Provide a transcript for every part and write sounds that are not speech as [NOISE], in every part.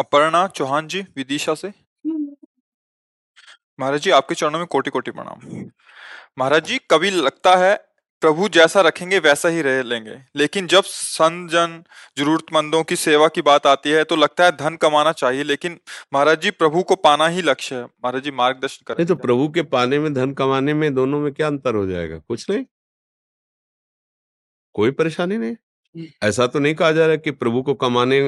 अपर्णा चौहान जी, विदिशा से। महाराज जी, आपके चरणों में कोटि कोटि प्रणाम। महाराज जी, कभी लगता है प्रभु जैसा रखेंगे, वैसा ही रह लेंगे। लेकिन जब संत जन जरूरतमंदों की सेवा की बात आती है तो लगता है धन कमाना चाहिए, लेकिन महाराज जी, प्रभु को पाना ही लक्ष्य है। महाराज जी, मार्गदर्शन करें। तो प्रभु के पाने में, धन कमाने में, दोनों में क्या अंतर हो जाएगा? कुछ नहीं। कोई परेशानी नहीं। ऐसा तो नहीं कहा जा रहा कि प्रभु को कमाने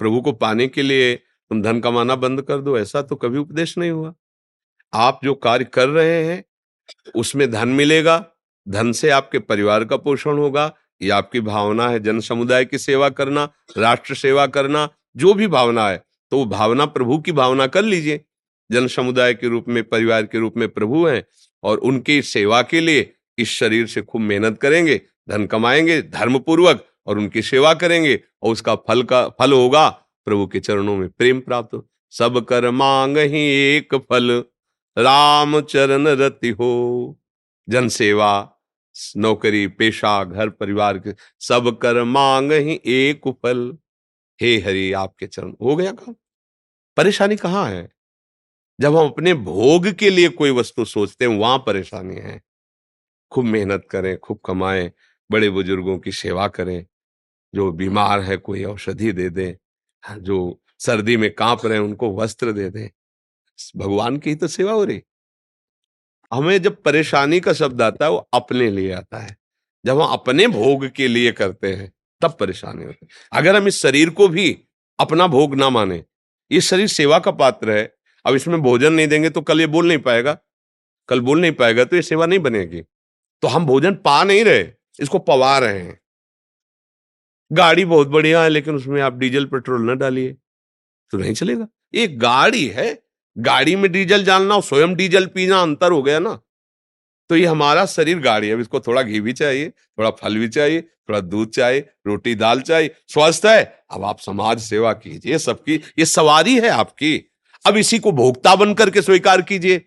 प्रभु को पाने के लिए तुम धन कमाना बंद कर दो, ऐसा तो कभी उपदेश नहीं हुआ। आप जो कार्य कर रहे हैं, उसमें धन मिलेगा, धन से आपके परिवार का पोषण होगा, ये आपकी भावना है, जन समुदाय की सेवा करना, राष्ट्र सेवा करना, जो भी भावना है तो वो भावना प्रभु की भावना कर लीजिए। जन समुदाय के रूप में, परिवार के रूप में प्रभु हैं और उनकी सेवा के लिए इस शरीर से खूब मेहनत करेंगे धन कमाएँगे धर्म पूर्वक और उनकी सेवा करेंगे और उसका फल का, फल होगा। प्रभु के चरणों में प्रेम प्राप्त सब कर मांग ही एक फल। राम चरण रति हो। जन सेवा, नौकरी, पेशा, घर परिवार के सब कर मांग ही एक फल। हे हरि, आपके चरण हो गया काम। परेशानी कहाँ है? जब हम अपने भोग के लिए कोई वस्तु सोचते हैं, वहाँ परेशानी है। खूब मेहनत करें, खूब कमाएँ बड़े बुज़ुर्गों की सेवा करें, जो बीमार है, कोई औषधि दे दें जो सर्दी में काँप रहे हैं, उनको वस्त्र दे दें। भगवान की ही तो सेवा हो रही। हमें जब परेशानी का शब्द आता है, वो अपने लिए आता है। जब हम अपने भोग के लिए करते हैं, तब परेशानी होती है। अगर हम इस शरीर को भी अपना भोग ना माने, ये शरीर सेवा का पात्र है। अब इसमें भोजन नहीं देंगे तो कल ये बोल नहीं पाएगा। कल बोल नहीं पाएगा तो ये सेवा नहीं बनेगी। तो हम भोजन पा नहीं रहे। इसको पवा रहे हैं। गाड़ी बहुत बढ़िया है, लेकिन उसमें आप डीजल, पेट्रोल न डालिए। तो नहीं चलेगा। ये गाड़ी है, गाड़ी में डीजल डालना और स्वयं डीजल पीना अंतर हो गया ना। तो ये हमारा शरीर गाड़ी है इसको थोड़ा घी भी चाहिए, थोड़ा फल भी चाहिए, थोड़ा दूध चाहिए, रोटी, दाल चाहिए, स्वस्थ है। अब आप समाज सेवा कीजिए सबकी, ये सवारी है आपकी। अब इसी को भोक्ता बन करके स्वीकार कीजिए।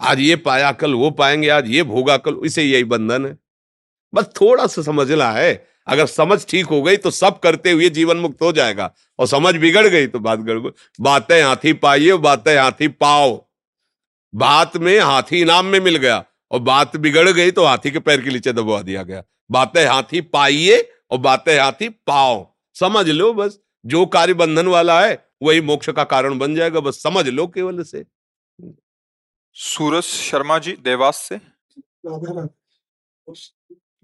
आज ये पाया कल वो पाएँगे, आज ये भोगा कल, इसे यही बंधन है। बस थोड़ा सा समझना है। अगर समझ ठीक हो गई तो सब करते हुए जीवन मुक्त हो जाएगा। और समझ बिगड़ गई तो बात गड़बड़ बातें हाथी पाइए बातें हाथी पाओ। बात में हाथी इनाम में मिल गया और बात बिगड़ गई तो हाथी के पैर के नीचे दबा दिया गया। बातें हाथी पाइए और बातें हाथी पाओ। समझ लो बस। जो कार्य बंधन वाला है वही मोक्ष का कारण बन जाएगा। बस समझ लो केवल से सूरज शर्मा जी देवास से।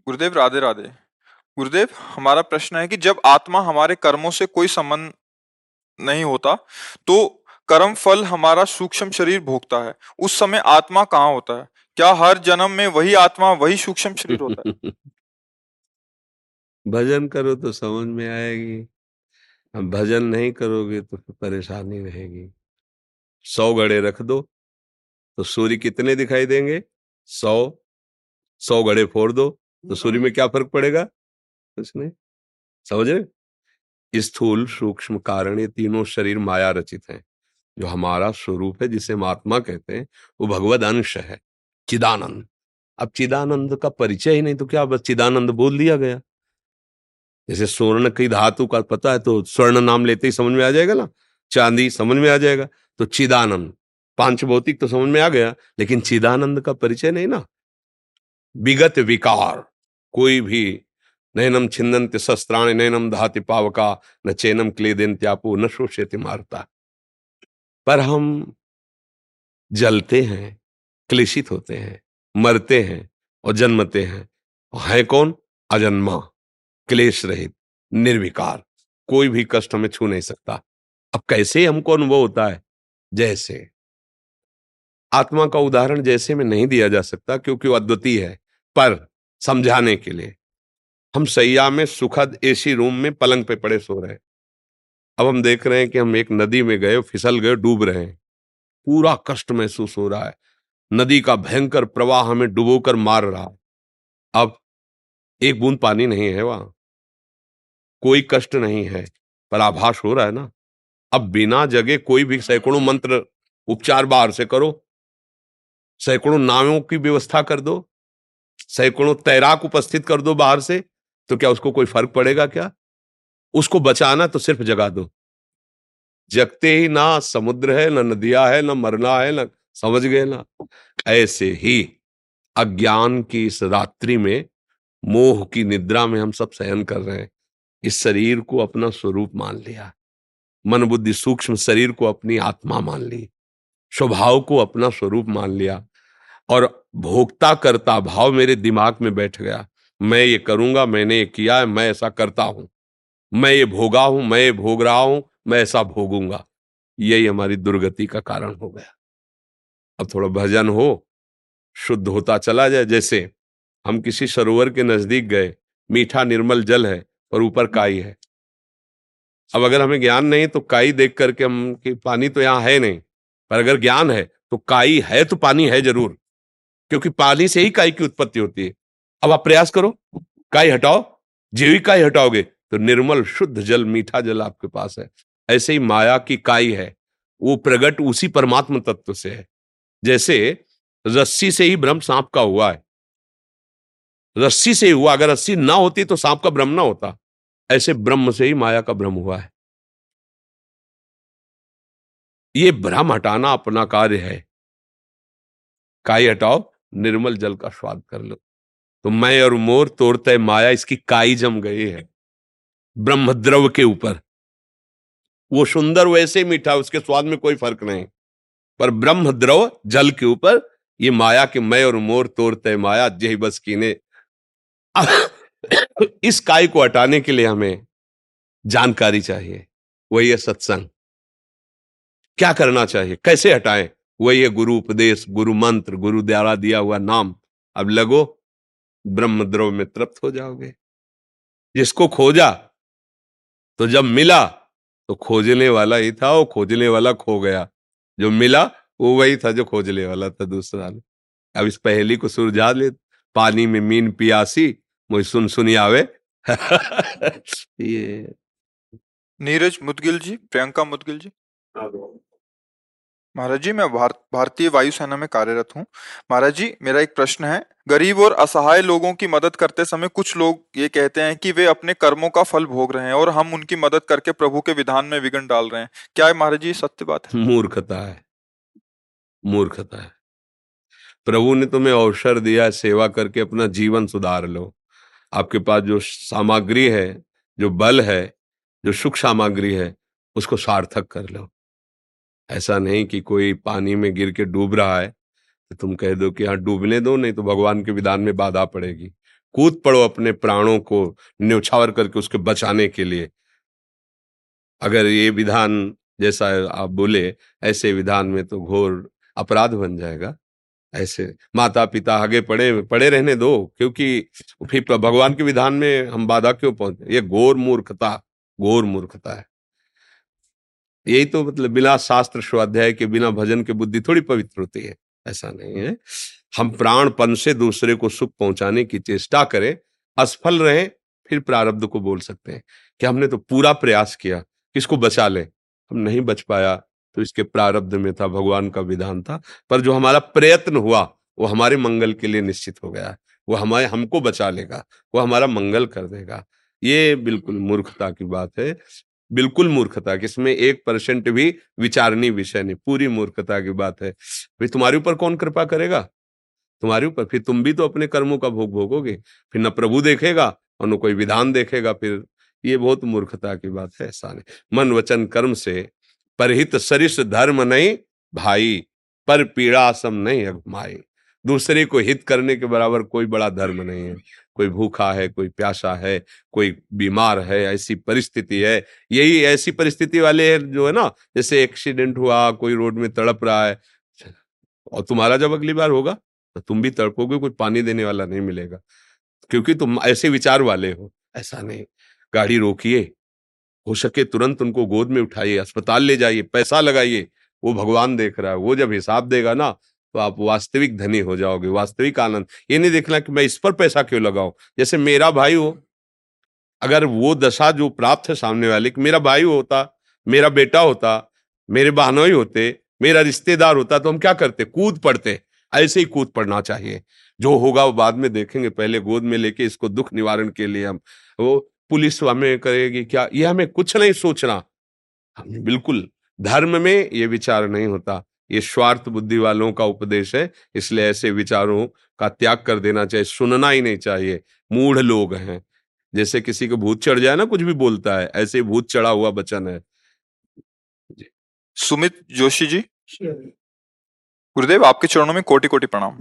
गुरुदेव, राधे राधे। गुरुदेव, हमारा प्रश्न है कि जब आत्मा हमारे कर्मों से कोई संबंध नहीं होता तो कर्म फल हमारा सूक्ष्म शरीर भोगता है। उस समय आत्मा कहाँ होता है? क्या हर जन्म में वही आत्मा, वही सूक्ष्म शरीर होता है? [LAUGHS] भजन करो तो समझ में आएगी। अब भजन नहीं करोगे तो परेशानी रहेगी। सौ गड़े रख दो तो सूर्य कितने दिखाई देंगे? सौ। सौ गड़े फोड़ दो तो सूर्य में क्या फ़र्क पड़ेगा? कुछ नहीं। समझ रहे? स्थूल सूक्ष्म कारण ये तीनों शरीर माया रचित हैं। जो हमारा स्वरूप है जिसे महात्मा कहते हैं वो भगवद अंश है चिदानंद। अब चिदानंद का परिचय ही नहीं तो क्या बस चिदानंद बोल दिया गया? जैसे स्वर्ण की धातु का पता है तो स्वर्ण नाम लेते ही समझ में आ जाएगा ना? चांदी समझ में आ जाएगा। तो चिदानंद पाँच भौतिक तो समझ में आ गया लेकिन चिदानंद का परिचय नहीं ना? विगत विकार। कोई भी नैनम छिंदंत शस्त्राणी नैनम धाति पावका, न चैनम क्लेदेन त्यापो न शोषेति मारता। पर हम जलते हैं, क्लेशित होते हैं, मरते हैं और जन्मते हैं। है कौन? अजन्मा क्लेश रहित निर्विकार। कोई भी कष्ट हमें छू नहीं सकता। अब कैसे हमको अनुभव होता है? जैसे। आत्मा का उदाहरण जैसे में नहीं दिया जा सकता क्योंकि वो अद्वितीय है। पर समझाने के लिए। हम सैया में सुखद एसी रूम में पलंग पे पड़े सो रहे अब हम देख रहे हैं कि हम एक नदी में गए, फिसल गए, डूब रहे हैं। पूरा कष्ट महसूस हो रहा है। नदी का भयंकर प्रवाह हमें डुबोकर मार रहा है। अब एक बूंद पानी नहीं है वहाँ। कोई कष्ट नहीं है, पर आभास हो रहा है ना। अब बिना जगह कोई भी सैकड़ों मंत्र उपचार बाहर से करो। सैकड़ों नावों की व्यवस्था कर दो। सैकड़ों तैराक उपस्थित कर दो बाहर से तो क्या उसको कोई फ़र्क पड़ेगा क्या? उसको बचाना तो सिर्फ़ जगा दो। जगते ही ना समुद्र है, ना नदिया है, ना मरना है, ना, समझ गए ना? ऐसे ही अज्ञान की इस रात्रि में, मोह की निद्रा में हम सब सहन कर रहे हैं। इस शरीर को अपना स्वरूप मान लिया। मन बुद्धि सूक्ष्म शरीर को अपनी आत्मा मान ली। स्वभाव को अपना स्वरूप मान लिया। और भोक्ता करता भाव मेरे दिमाग में बैठ गया। मैं ये करूँगा, मैंने ये किया है, मैं ऐसा करता हूँ। मैं ये भोगा हूँ, मैं ये भोग रहा हूँ, मैं ऐसा भोगूँगा। यही हमारी दुर्गति का कारण हो गया। अब थोड़ा भजन हो, शुद्ध होता चला जाए। जैसे हम किसी सरोवर के नज़दीक गए, मीठा निर्मल जल है और ऊपर काई है। अब अगर हमें ज्ञान नहीं तो काई देख करके हम कि पानी तो यहाँ है नहीं, पर अगर ज्ञान है तो काई है तो पानी है ज़रूर। क्योंकि पानी से ही काई की उत्पत्ति होती है। अब आप प्रयास करो, काई हटाओ, जीवी काई हटाओगे तो निर्मल शुद्ध जल, मीठा जल आपके पास है। ऐसे ही माया की काई है, वो प्रगट उसी परमात्म तत्व से है। जैसे रस्सी से ही ब्रह्म सांप का हुआ है। रस्सी से हुआ, अगर रस्सी ना होती तो सांप का ब्रह्म ना होता। ऐसे ब्रह्म से ही माया का ब्रह्म हुआ है। ये भ्रम हटाना अपना कार्य है। काई हटाओ निर्मल जल का स्वाद कर लो। तो मैं और मोर तोड़ते माया इसकी काई जम गई है ब्रह्मद्रव के ऊपर। वो सुंदर वैसे मीठा, उसके स्वाद में कोई फ़र्क नहीं। पर ब्रह्म द्रव जल के ऊपर, ये माया के मैं और मोर तोड़ते माया, जय बस कीने। इस काय को हटाने के लिए हमें जानकारी चाहिए, वही है सत्संग। क्या करना चाहिए? कैसे हटाएँ? वही है गुरु उपदेश गुरु मंत्र गुरु द्वारा दिया हुआ नाम। अब लगो ब्रह्म द्रव में तृप्त हो जाओगे। जिसको खोजा तो जब मिला तो खोजने वाला ही था वो खोजने वाला खो गया। जो मिला वो वही था जो खोजने वाला था दूसरा। ने अब इस पहेली को सुरझा ले पानी में मीन पियासी मुझे सुन सुनी आवे। [LAUGHS] ये नीरज मुदगिल जी प्रियंका मुदगिल जी। महाराज जी मैं भार, भारतीय वायुसेना में कार्यरत हूँ। महाराज जी मेरा एक प्रश्न है। गरीब और असहाय लोगों की मदद करते समय कुछ लोग ये कहते हैं कि वे अपने कर्मों का फल भोग रहे हैं और हम उनकी मदद करके प्रभु के विधान में विघ्न डाल रहे हैं। क्या है महाराज जी सत्य बात है? मूर्खता है। मूर्खता है। प्रभु ने तुम्हें अवसर दिया सेवा करके अपना जीवन सुधार लो। आपके पास जो सामग्री है जो बल है जो सुख सामग्री है उसको सार्थक कर लो। ऐसा नहीं कि कोई पानी में गिर के डूब रहा है तो तुम कह दो कि हाँ डूबने दो, नहीं तो भगवान के विधान में बाधा पड़ेगी। कूद पड़ो अपने प्राणों को न्यौछावर करके उसके बचाने के लिए। अगर ये विधान जैसा आप बोले, ऐसे विधान में तो घोर अपराध बन जाएगा। ऐसे माता पिता आगे पड़े पड़े रहने दो, क्योंकि फिर भगवान के विधान में हम बाधा क्यों पहुँचे, ये घोर मूर्खता घोर मूर्खता है। यही तो मतलब बिना शास्त्र स्वाध्याय के बिना भजन के बुद्धि थोड़ी पवित्र होती है। ऐसा नहीं है। हम प्राणपन से दूसरे को सुख पहुँचाने की चेष्टा करें, असफल रहे, फिर प्रारब्ध को बोल सकते हैं। कि हमने तो पूरा प्रयास किया? किसको बचा ले? हम नहीं बच पाया तो इसके प्रारब्ध में था, भगवान का विधान था। पर जो हमारा प्रयत्न हुआ, वो हमारे मंगल के लिए निश्चित हो गया। वो हमारे, हमको बचा लेगा, वो हमारा मंगल कर देगा। ये बिल्कुल मूर्खता की बात है। बिल्कुल मूर्खता कि इसमें एक परसेंट भी विचारणी विषय नहीं, पूरी मूर्खता की बात है। भाई तुम्हारे ऊपर कौन कृपा करेगा? तुम्हारे ऊपर, फिर तुम भी तो अपने कर्मों का भोग भोगोगे। फिर न प्रभु देखेगा और न कोई विधान देखेगा, फिर ये बहुत मूर्खता की बात है, ऐसा नहीं। मन वचन कर्म से, परहित सरिस धर्म नहीं भाई, पर पीड़ा सम नहीं अगमाई दूसरे को हित करने के बराबर कोई बड़ा धर्म नहीं है। कोई भूखा है, कोई प्यासा है, कोई बीमार है, ऐसी परिस्थिति है। यही ऐसी परिस्थिति वाले जो है ना, जैसे एक्सीडेंट हुआ, कोई रोड में तड़प रहा है, और तुम्हारा जब अगली बार होगा तो तुम भी तड़पोगे, कोई पानी देने वाला नहीं मिलेगा। क्योंकि तुम ऐसे विचार वाले हो, ऐसा नहीं। गाड़ी रोकिए, हो सके तुरंत उनको गोद में उठाइए, अस्पताल ले जाइए, पैसा लगाइए, वो भगवान देख रहा है, वो जब हिसाब देगा ना तो आप वास्तविक धनी हो जाओगे, वास्तविक आनंद। ये नहीं देखना कि मैं इस पर पैसा क्यों लगाऊँ। जैसे मेरा भाई हो, अगर वो दशा जो प्राप्त है सामने वाले कि, मेरा भाई होता, मेरा बेटा होता, मेरे बहनोई होते, मेरा रिश्तेदार होता तो हम क्या करते? कूद पड़ते। ऐसे ही कूद पड़ना चाहिए। जो होगा वो बाद में देखेंगे, पहले गोद में लेके इसको दुख निवारण के लिए हम, वो पुलिस हमें करेगी, क्या? ये हमें कुछ नहीं सोचना। बिल्कुल धर्म में ये विचार नहीं होता। ये स्वार्थ बुद्धि वालों का उपदेश है इसलिए ऐसे विचारों का त्याग कर देना चाहिए सुनना ही नहीं चाहिए। मूढ़ लोग हैं। जैसे किसी को भूत चढ़ जाए ना कुछ भी बोलता है ऐसे भूत चढ़ा हुआ बचन है। सुमित जोशी जी? गुरुदेव आपके चरणों में कोटि कोटि प्रणाम।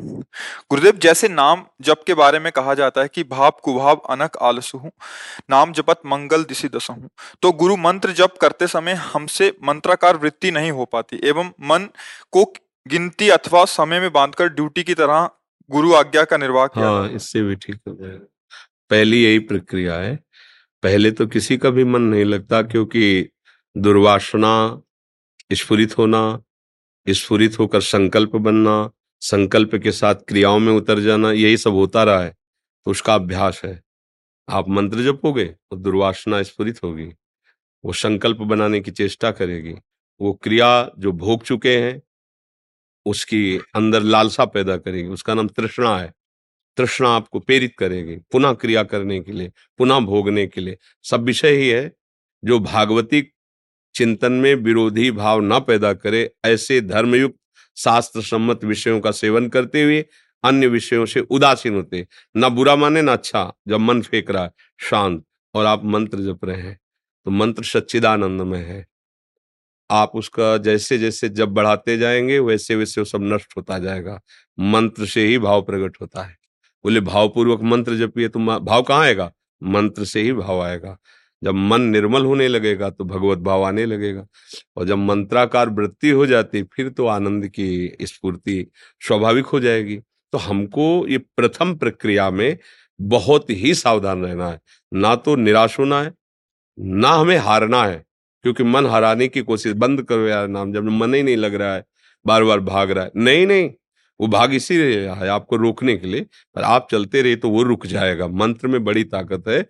गुरुदेव जैसे नाम जप के बारे में कहा जाता है कि भाव कुभाव अनक आलसु नाम जपत मंगल दिशि दसहू तो गुरु मंत्र जप करते समय हमसे मंत्राकार वृत्ति नहीं हो पाती एवं मन को गिनती अथवा समय में बांधकर ड्यूटी की तरह गुरु आज्ञा का निर्वाह किया हाँ। इससे भी ठीक हो जाएगा। पहली यही प्रक्रिया है। पहले तो किसी का भी मन नहीं लगता क्योंकि दुर्वासना स्फुरित होना स्फुरित होकर संकल्प बनना, संकल्प के साथ क्रियाओं में उतर जाना, यही सब होता रहा है तो उसका अभ्यास है। आप मंत्र जपोगे तो दुर्वासना स्फुरित होगी। वो संकल्प बनाने की चेष्टा करेगी। वो क्रिया जो भोग चुके हैं, उसकी अंदर लालसा पैदा करेगी। उसका नाम तृष्णा है। तृष्णा आपको प्रेरित करेगी, पुनः क्रिया करने के लिए, पुनः भोगने के लिए। सब विषय ही है, जो भागवती चिंतन में विरोधी भाव न पैदा करे, ऐसे धर्मयुक्त शास्त्र सम्मत विषयों का सेवन करते हुए अन्य विषयों से उदासीन होते। न बुरा माने, ना अच्छा। जब मन फेंक रहा है, शांत। और आप मंत्र जप रहे हैं तो मंत्र सच्चिदानंद में है। आप उसका जैसे जैसे जब बढ़ाते जाएँगे वैसे वैसे वो सब नष्ट होता जाएगा। मंत्र से ही भाव प्रकट होता है। बोले, भावपूर्वक मंत्र जपिए तो भाव कहाँ आएगा? मंत्र से ही भाव आएगा। जब मन निर्मल होने लगेगा तो भगवत भाव आने लगेगा। और जब मंत्राकार वृत्ति हो जाती, फिर तो आनंद की स्फूर्ति स्वाभाविक हो जाएगी। तो हमको ये प्रथम प्रक्रिया में बहुत ही सावधान रहना है। ना तो निराश होना है, ना हमें हारना है, क्योंकि मन हराने की कोशिश, बंद करो यार नाम, जब मन ही नहीं लग रहा है बार बार भाग रहा है। नहीं नहीं वो भाग इसीलिए है आपको रोकने के लिए। पर आप चलते रहे तो वो रुक जाएगा। मंत्र में बड़ी ताकत है।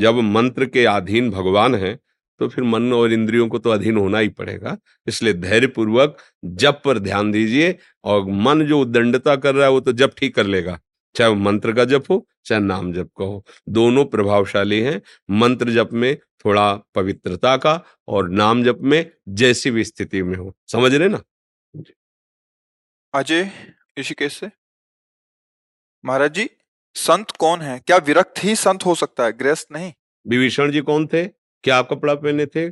जब मंत्र के अधीन भगवान है तो फिर मन और इंद्रियों को तो अधीन होना ही पड़ेगा। इसलिए धैर्य पूर्वक जप पर ध्यान दीजिए और मन जो उदंडता कर रहा है वो तो जप ठीक कर लेगा। चाहे वो मंत्र का जप हो, चाहे नाम जप का हो। दोनों प्रभावशाली हैं। मंत्र जप में थोड़ा पवित्रता का और नाम जप में जैसी भी स्थिति में हो। समझ रहे ना? अजय ऋषिकेश से? महाराज जी, संत कौन है? क्या विरक्त ही संत हो सकता है? गृहस्थ नहीं। विभीषण जी कौन थे? क्या कपड़ा पहने थे?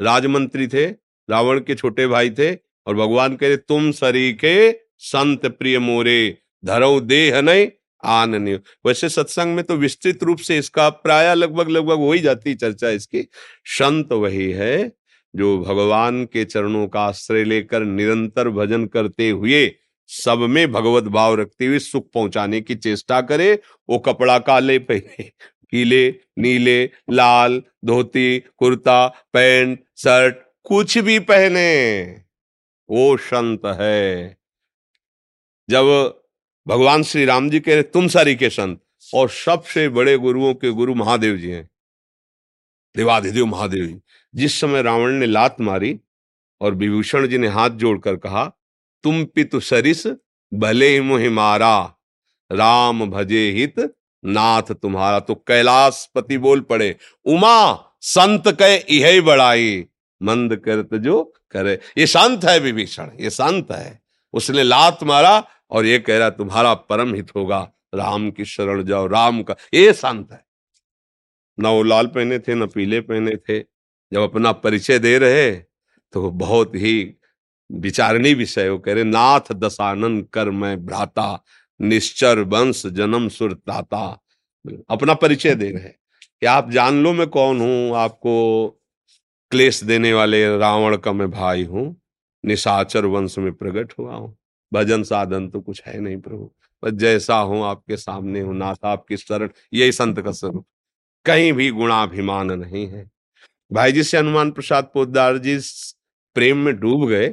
राजमंत्री थे, रावण के छोटे भाई थे और भगवान कह रहे, तुम सरी के संत प्रिय मोरे धरो देह नहीं, आन वैसे सत्संग में तो विस्तृत रूप से इसका प्राय लगभग लगभग हो ही जाती चर्चा इसकी। संत वही है जो भगवान के चरणों का आश्रय लेकर निरंतर भजन करते हुए सब में भगवत भाव रखते हुए सुख पहुँचाने की चेष्टा करे, वो कपड़ा काले पहने, पीले, नीले, लाल, धोती, कुर्ता, पैंट, शर्ट, कुछ भी पहने। वो संत है। जब भगवान श्री राम जी कह रहे, तुम सारी के संत और सबसे बड़े गुरुओं के गुरु महादेव जी हैं देवाधिदेव महादेव जी। जिस समय रावण ने लात मारी और विभूषण जी ने हाथ जोड़कर कहा तुम पितु सरिस, भले ही मुहि मारा। राम भजे हित, नाथ तुम्हारा तो कैलाश पति बोल पड़े। उमा, संत कह यह बड़ाई। मंद करत जो करे। ये शांत है विभीषण, ये शांत है। उसने लात मारा और ये कह रहा, तुम्हारा परम हित होगा। राम की शरण जाओ, राम का ये शांत है। न वो लाल पहने थे, न पीले पहने थे। जब अपना परिचय दे रहे तो बहुत ही विचारणी विषय कह रहे नाथ दशानन कर मैं भ्राता, निश्चर वंश जन्म सुरताता अपना परिचय दे रहे कि आप जान लो मैं कौन हूँ, आपको क्लेश देने वाले रावण का मैं भाई हूँ, निशाचर वंश में प्रकट हुआ हूँ। भजन साधन तो कुछ है नहीं प्रभु बस जैसा हूँ आपके सामने हूँ, नाथ आपकी शरण, यही संत का स्वरूप। कहीं भी गुणाभिमान नहीं है। भाई जी से हनुमान प्रसाद पोदार जी प्रेम में डूब गए।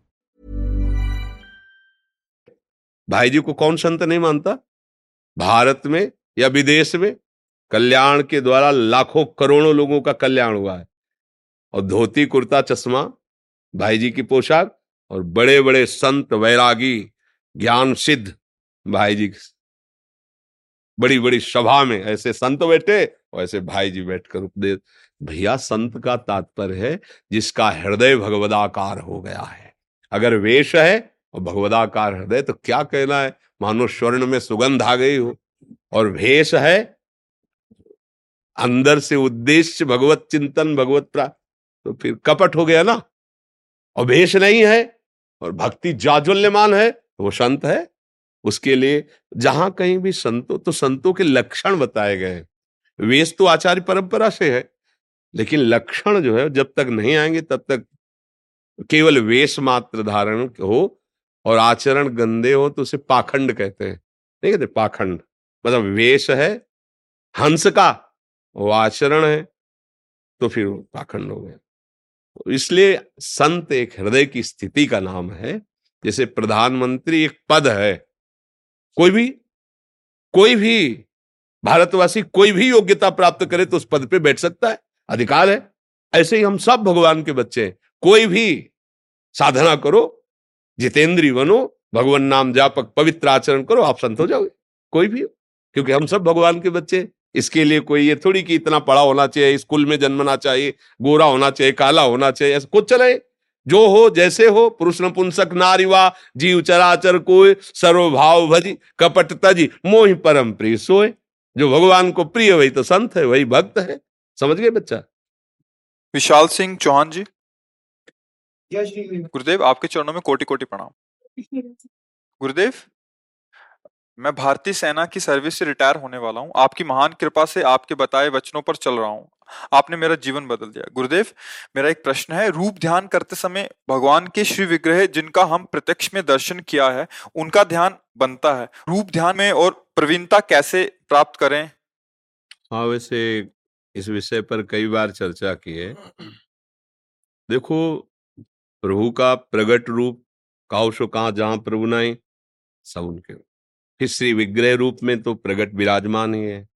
भाई जी को कौन संत नहीं मानता? भारत में या विदेश में? कल्याण के द्वारा लाखों करोड़ों लोगों का कल्याण हुआ है। और धोती, कुर्ता, चश्मा भाई जी की पोशाक और बड़े बड़े संत, वैरागी ज्ञान सिद्ध भाई जी बड़ी बड़ी सभा में ऐसे संत बैठे और ऐसे भाई जी बैठकर उपदेश, भैया, संत का तात्पर्य है जिसका हृदय भगवदाकार हो गया है। अगर वेश है और भगवदाकार हृदय तो क्या कहना है? मानो स्वर्ण में सुगंध आ गई हो। और भेष है? अंदर से उद्देश्य भगवत चिंतन, भगवत प्राप्त तो फिर कपट हो गया ना? और भेष नहीं है, और भक्ति जाज्वल्यमान है तो वो संत है। उसके लिए जहाँ कहीं भी संतों तो संतों के लक्षण बताए गए हैं। वेश तो आचार्य परंपरा से है, लेकिन लक्षण जो है, जब तक नहीं आएँगे, तब तक केवल वेश मात्र धारण हो और आचरण गंदे हो तो उसे पाखंड कहते हैं। नहीं कहते, पाखंड। मतलब वेश है, हंस का, वो आचरण है तो फिर वो पाखंड हो गया। तो इसलिए संत एक हृदय की स्थिति का नाम है, जैसे प्रधानमंत्री एक पद है। कोई भी कोई भी भारतवासी कोई भी योग्यता प्राप्त करे तो उस पद पे बैठ सकता है, अधिकार है। ऐसे ही हम सब भगवान के बच्चे हैं। कोई भी साधना करो जितेंद्री बनो भगवान नाम जापक पवित्र आचरण करो, आप संत हो जाओगे। कोई भी क्योंकि हम सब भगवान के बच्चे इसके लिए कोई ये थोड़ी कि इतना पढ़ा होना चाहिए, स्कूल में जन्मना चाहिए, गोरा होना चाहिए, काला होना चाहिए, ऐसा कुछ चले। जो हो, जैसे हो, पुरुष नपुंसक नारिवा जीव चराचर कोय सर्वभाव भजी, कपट तजी, मोहि परम प्रिय सोए। जो भगवान को प्रिय वही तो संत है, वही भक्त है। समझ गए बच्चा? विशाल सिंह चौहान जी। गुरुदेव आपके चरणों में कोटि कोटि प्रणाम। गुरुदेव मैं भारतीय सेना की सर्विस से रिटायर होने वाला हूँ। आपकी महान कृपा से आपके बताए वचनों पर चल रहा हूँ। आपने मेरा जीवन बदल दिया। गुरुदेव मेरा एक प्रश्न है। रूप ध्यान करते समय भगवान के श्री विग्रह जिनका हम प्रत्यक्ष में दर्शन किया है उनका ध्यान बनता है। रूप ध्यान में और प्रवीणता कैसे प्राप्त करें? हाँ वैसे इस विषय पर कई बार चर्चा की है। [CLEARS THROAT] देखो प्रभु का प्रगट रूप काउशो कहा जहाँ प्रभु नहीं सब उनके। फिर श्री विग्रह रूप में तो प्रगट विराजमान ही है।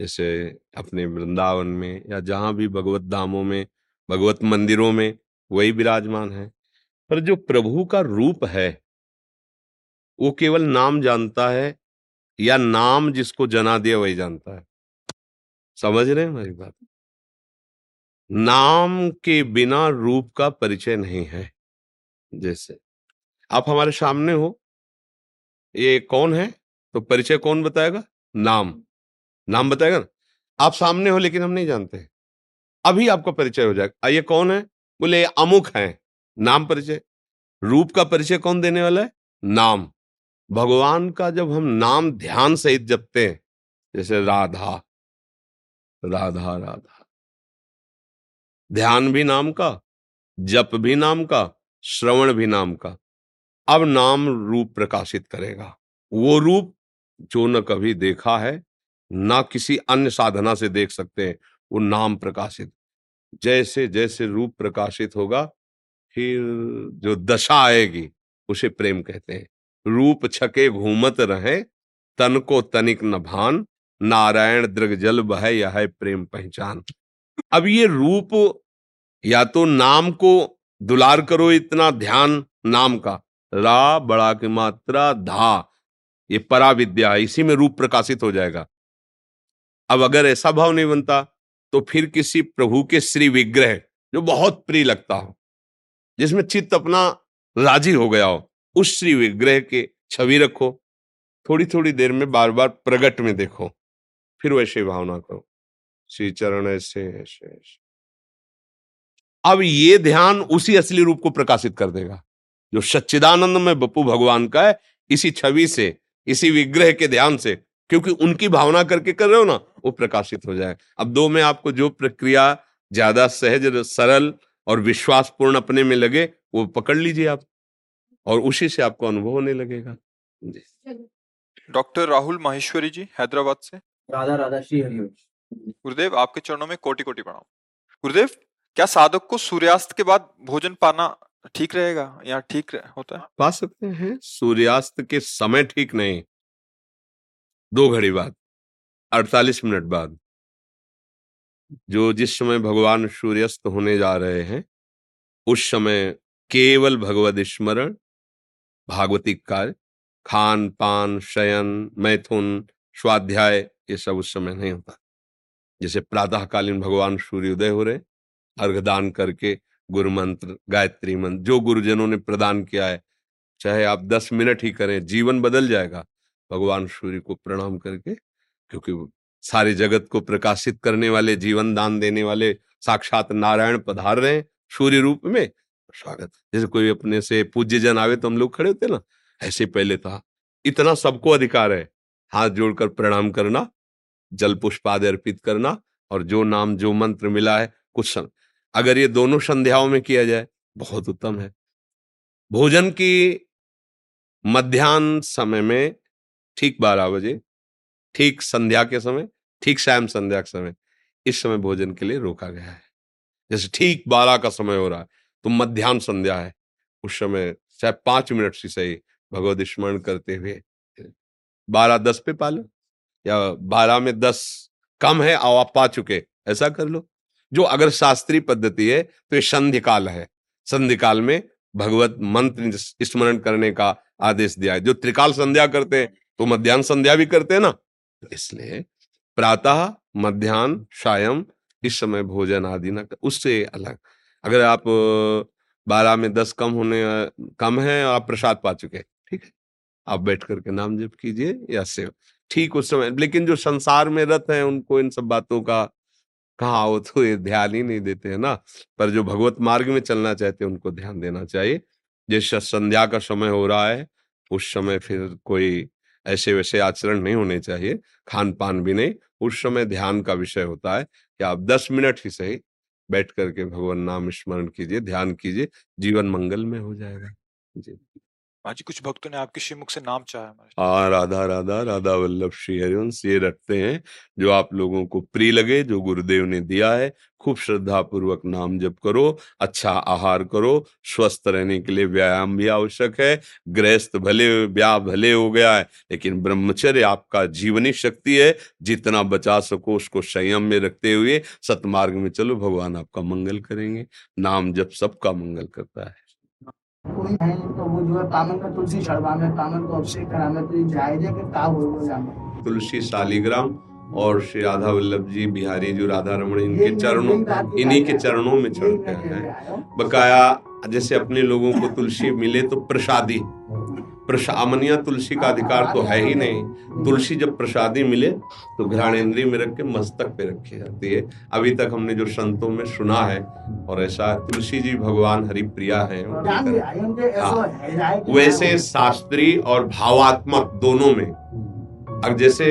जैसे अपने वृंदावन में या जहाँ भी भगवत धामों में, भगवत मंदिरों में वही विराजमान है। पर जो प्रभु का रूप है, वो केवल नाम जानता है या नाम जिसको जना दिया वही जानता है। समझ रहे हैं हमारी बात? नाम के बिना रूप का परिचय नहीं है। जैसे, आप हमारे सामने हो, ये कौन है? तो परिचय कौन बताएगा? नाम। नाम बताएगा ना? आप सामने हो लेकिन हम नहीं जानते। अभी आपका परिचय हो जाएगा। ये कौन है? बोले अमुक है। नाम परिचय। रूप का परिचय कौन देने वाला है? नाम। भगवान का जब हम नाम ध्यान सहित जपते हैं, जैसे राधा राधा राधा। ध्यान भी नाम का, जप भी नाम का, श्रवण भी नाम का। अब नाम रूप प्रकाशित करेगा। वो रूप जो न कभी देखा है, ना किसी अन्य साधना से देख सकते हैं, वो नाम प्रकाशित। जैसे जैसे रूप प्रकाशित होगा, फिर जो दशा आएगी, उसे प्रेम कहते हैं। रूप छके घूमत रहे, तन को तनिक न भान, नारायण दृग जल बह, यह प्रेम पहचान। अब ये रूप या तो नाम को दुलार करो इतना ध्यान नाम का। रा बड़ा की मात्रा धा। ये परा विद्या इसी में रूप प्रकाशित हो जाएगा। अब अगर ऐसा भाव नहीं बनता तो फिर किसी प्रभु के श्री विग्रह, जो बहुत प्रिय लगता हो, जिसमें चित्त अपना राज़ी हो गया हो, उस श्री विग्रह के छवि रखो। थोड़ी थोड़ी देर में बार बार प्रगट में देखो। फिर वैसे भावना करो। श्री चरण ऐसे ऐसे ऐसे अब ये ध्यान उसी असली रूप को प्रकाशित कर देगा जो सच्चिदानंद में बपू भगवान का है इसी छवि से इसी विग्रह के ध्यान से क्योंकि उनकी भावना करके कर रहे हो ना वो प्रकाशित हो जाए। अब दो में आपको जो प्रक्रिया ज़्यादा सहज सरल और विश्वासपूर्ण अपने में लगे वो पकड़ लीजिए आप और उसी से आपको अनुभव होने लगेगा। डॉक्टर राहुल माहेश्वरी जी हैदराबाद से। राधा राधा श्री हरिवंश गुरुदेव आपके चरणों में कोटि कोटि प्रणाम। गुरुदेव क्या साधक को सूर्यास्त के बाद भोजन पाना ठीक रहेगा या ठीक होता है? पा सकते हैं सूर्यास्त के समय ठीक नहीं। दो घड़ी बाद अड़तालीस मिनट बाद जो जिस समय भगवान सूर्यास्त होने जा रहे हैं उस समय केवल भगवत स्मरण भागवतिक कार्य खान पान शयन मैथुन स्वाध्याय ये सब उस समय नहीं होता। जैसे प्रातःकालीन भगवान सूर्योदय हो रहे अर्घदान करके गुरु मंत्र गायत्री मंत्र, जो गुरुजनों ने प्रदान किया है, चाहे आप दस मिनट ही करें, जीवन बदल जाएगा, भगवान सूर्य को प्रणाम करके, क्योंकि सारे जगत को प्रकाशित करने वाले, जीवन दान देने वाले, साक्षात नारायण पधार रहे हैं, सूर्य रूप में। स्वागत। जैसे कोई अपने से पूज्य जन आवे तो हम लोग खड़े होते ना, ऐसे पहले था। इतना सबको अधिकार है। हाथ जोड़कर प्रणाम करना जल पुष्पाद अर्पित करना और जो नाम, जो मंत्र मिला है, कुछ सम... अगर ये दोनों संध्याओं में किया जाए, बहुत उत्तम है। भोजन की मध्यान्ह समय में ठीक बारह बजे, ठीक संध्या के समय, ठीक शाम संध्या के समय, इस समय भोजन के लिए रोका गया है। जैसे ठीक बारह का समय हो रहा है तो मध्यान्ह संध्या है, उस समय चाहे पाँच मिनट से सही, भगवत स्मरण करते हुए, बारह, दस पे पालो या बारह में दस कम है और आप पा चुके। ऐसा कर लो। जो अगर शास्त्रीय पद्धति है तो ये संधि काल है। संधि काल में भगवत मंत्र स्मरण करने का आदेश दिया है। जो त्रिकाल संध्या करते हैं तो मध्यान्ह संध्या भी करते हैं ना? इसलिए प्रातः, मध्यान्ह शायम इस समय भोजन आदि न उससे अलग। अगर आप बारह में दस कम होने कम है और आप प्रसाद पा चुके ठीक है? आप बैठ करके नाम जप कीजिए या सेव। ठीक उस समय, लेकिन जो संसार में रत है, उनको इन सब बातों का कहा वो तो ये ध्यान ही नहीं देते हैं ना। पर जो भगवत मार्ग में चलना चाहते हैं, उनको ध्यान देना चाहिए। जैसे संध्या का समय हो रहा है, उस समय फिर कोई ऐसे वैसे आचरण नहीं होने चाहिए। खान पान भी नहीं, उस समय ध्यान का विषय होता है कि आप दस मिनट ही सही बैठ करके भगवान नाम स्मरण कीजिए, ध्यान कीजिए, जीवन मंगल में हो जाएगा। जी। जी, कुछ भक्तों ने आपके श्रीमुख से नाम चाहा है हाँ राधा राधा राधा वल्लभ श्री हरिवंश ये रखते हैं, जो आप लोगों को प्रिय लगे, जो गुरुदेव ने दिया है, खूब श्रद्धा पूर्वक नाम जप करो अच्छा आहार करो, स्वस्थ रहने के लिए व्यायाम भी आवश्यक है, गृहस्थ भले, ब्याह भले हो गया है, लेकिन ब्रह्मचर्य आपका जीवनी शक्ति है, जितना बचा सको उसको संयम में रखते हुए सतमार्ग में चलो, भगवान आपका मंगल करेंगे, नाम जप सबका मंगल करता है। कोई है तो वो जो है का तुलसी को अभिषेक करा में तो ये जायज़ है कि का हो तुलसी शालीग्राम और श्री राधा वल्लभ जी बिहारी जी राधा रमण इनके चरणों इन्हीं के चरणों में चढ़ते हैं। बकाया जैसे अपने लोगों को तुलसी मिले तो प्रसादी। प्रसामनिया तुलसी का अधिकार तो है ही नहीं। तुलसी जब प्रसादी मिले तो घ्राणेन्द्री में रख के मस्तक पे रखी जाती है। अभी तक हमने जो संतों में सुना है और ऐसा तुलसी जी भगवान हरि प्रिया है। है, वैसे शास्त्री और भावात्मक दोनों में अब जैसे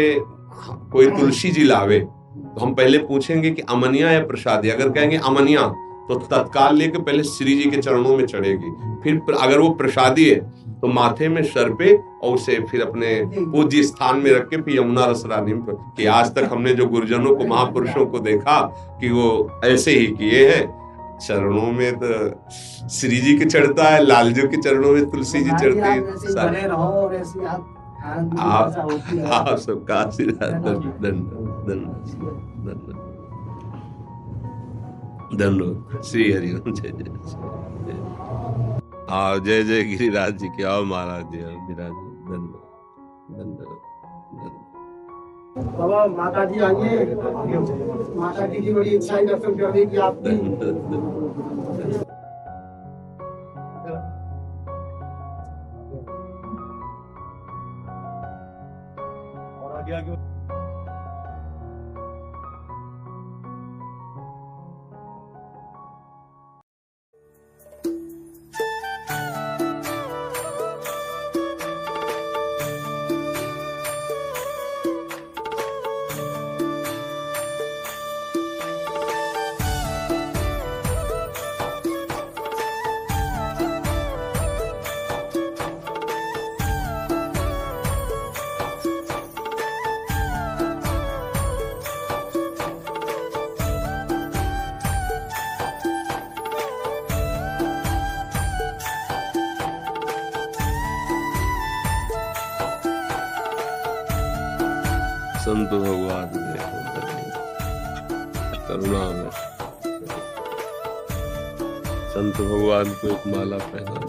कोई तुलसी जी लावे तो हम पहले पूछेंगे कि अमनिया या प्रसादी। अगर कहेंगे अमनिया तो तत्काल लेके पहले श्री जी के चरणों में चढ़ेगी। फिर अगर वो प्रसादी है तो माथे में सर पे और उसे फिर अपने पूज्य स्थान में रख के फिर यमुना में कि आज तक हमने जो गुरुजनों को महापुरुषों को देखा कि वो ऐसे ही किए हैं। चरणों में तो श्री जी के चढ़ता है लालजू के चरणों में तुलसी जी जी, चढ़ती है। सारे- बने रहो और ऐसे आप सबका आशीर्वाद। दंड दंड श्री हरिओम जय जय। आओ जय जय गिरिराज जी की आओ महाराज जी आओ गिरिराज जी दंड दंड दंड बाबा माता जी आइए। माता जी की बड़ी इच्छा है दर्शन करने की आपकी। संत भगवान करुणा में। संत भगवान को एक माला पहना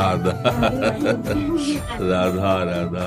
राधा राधा राधा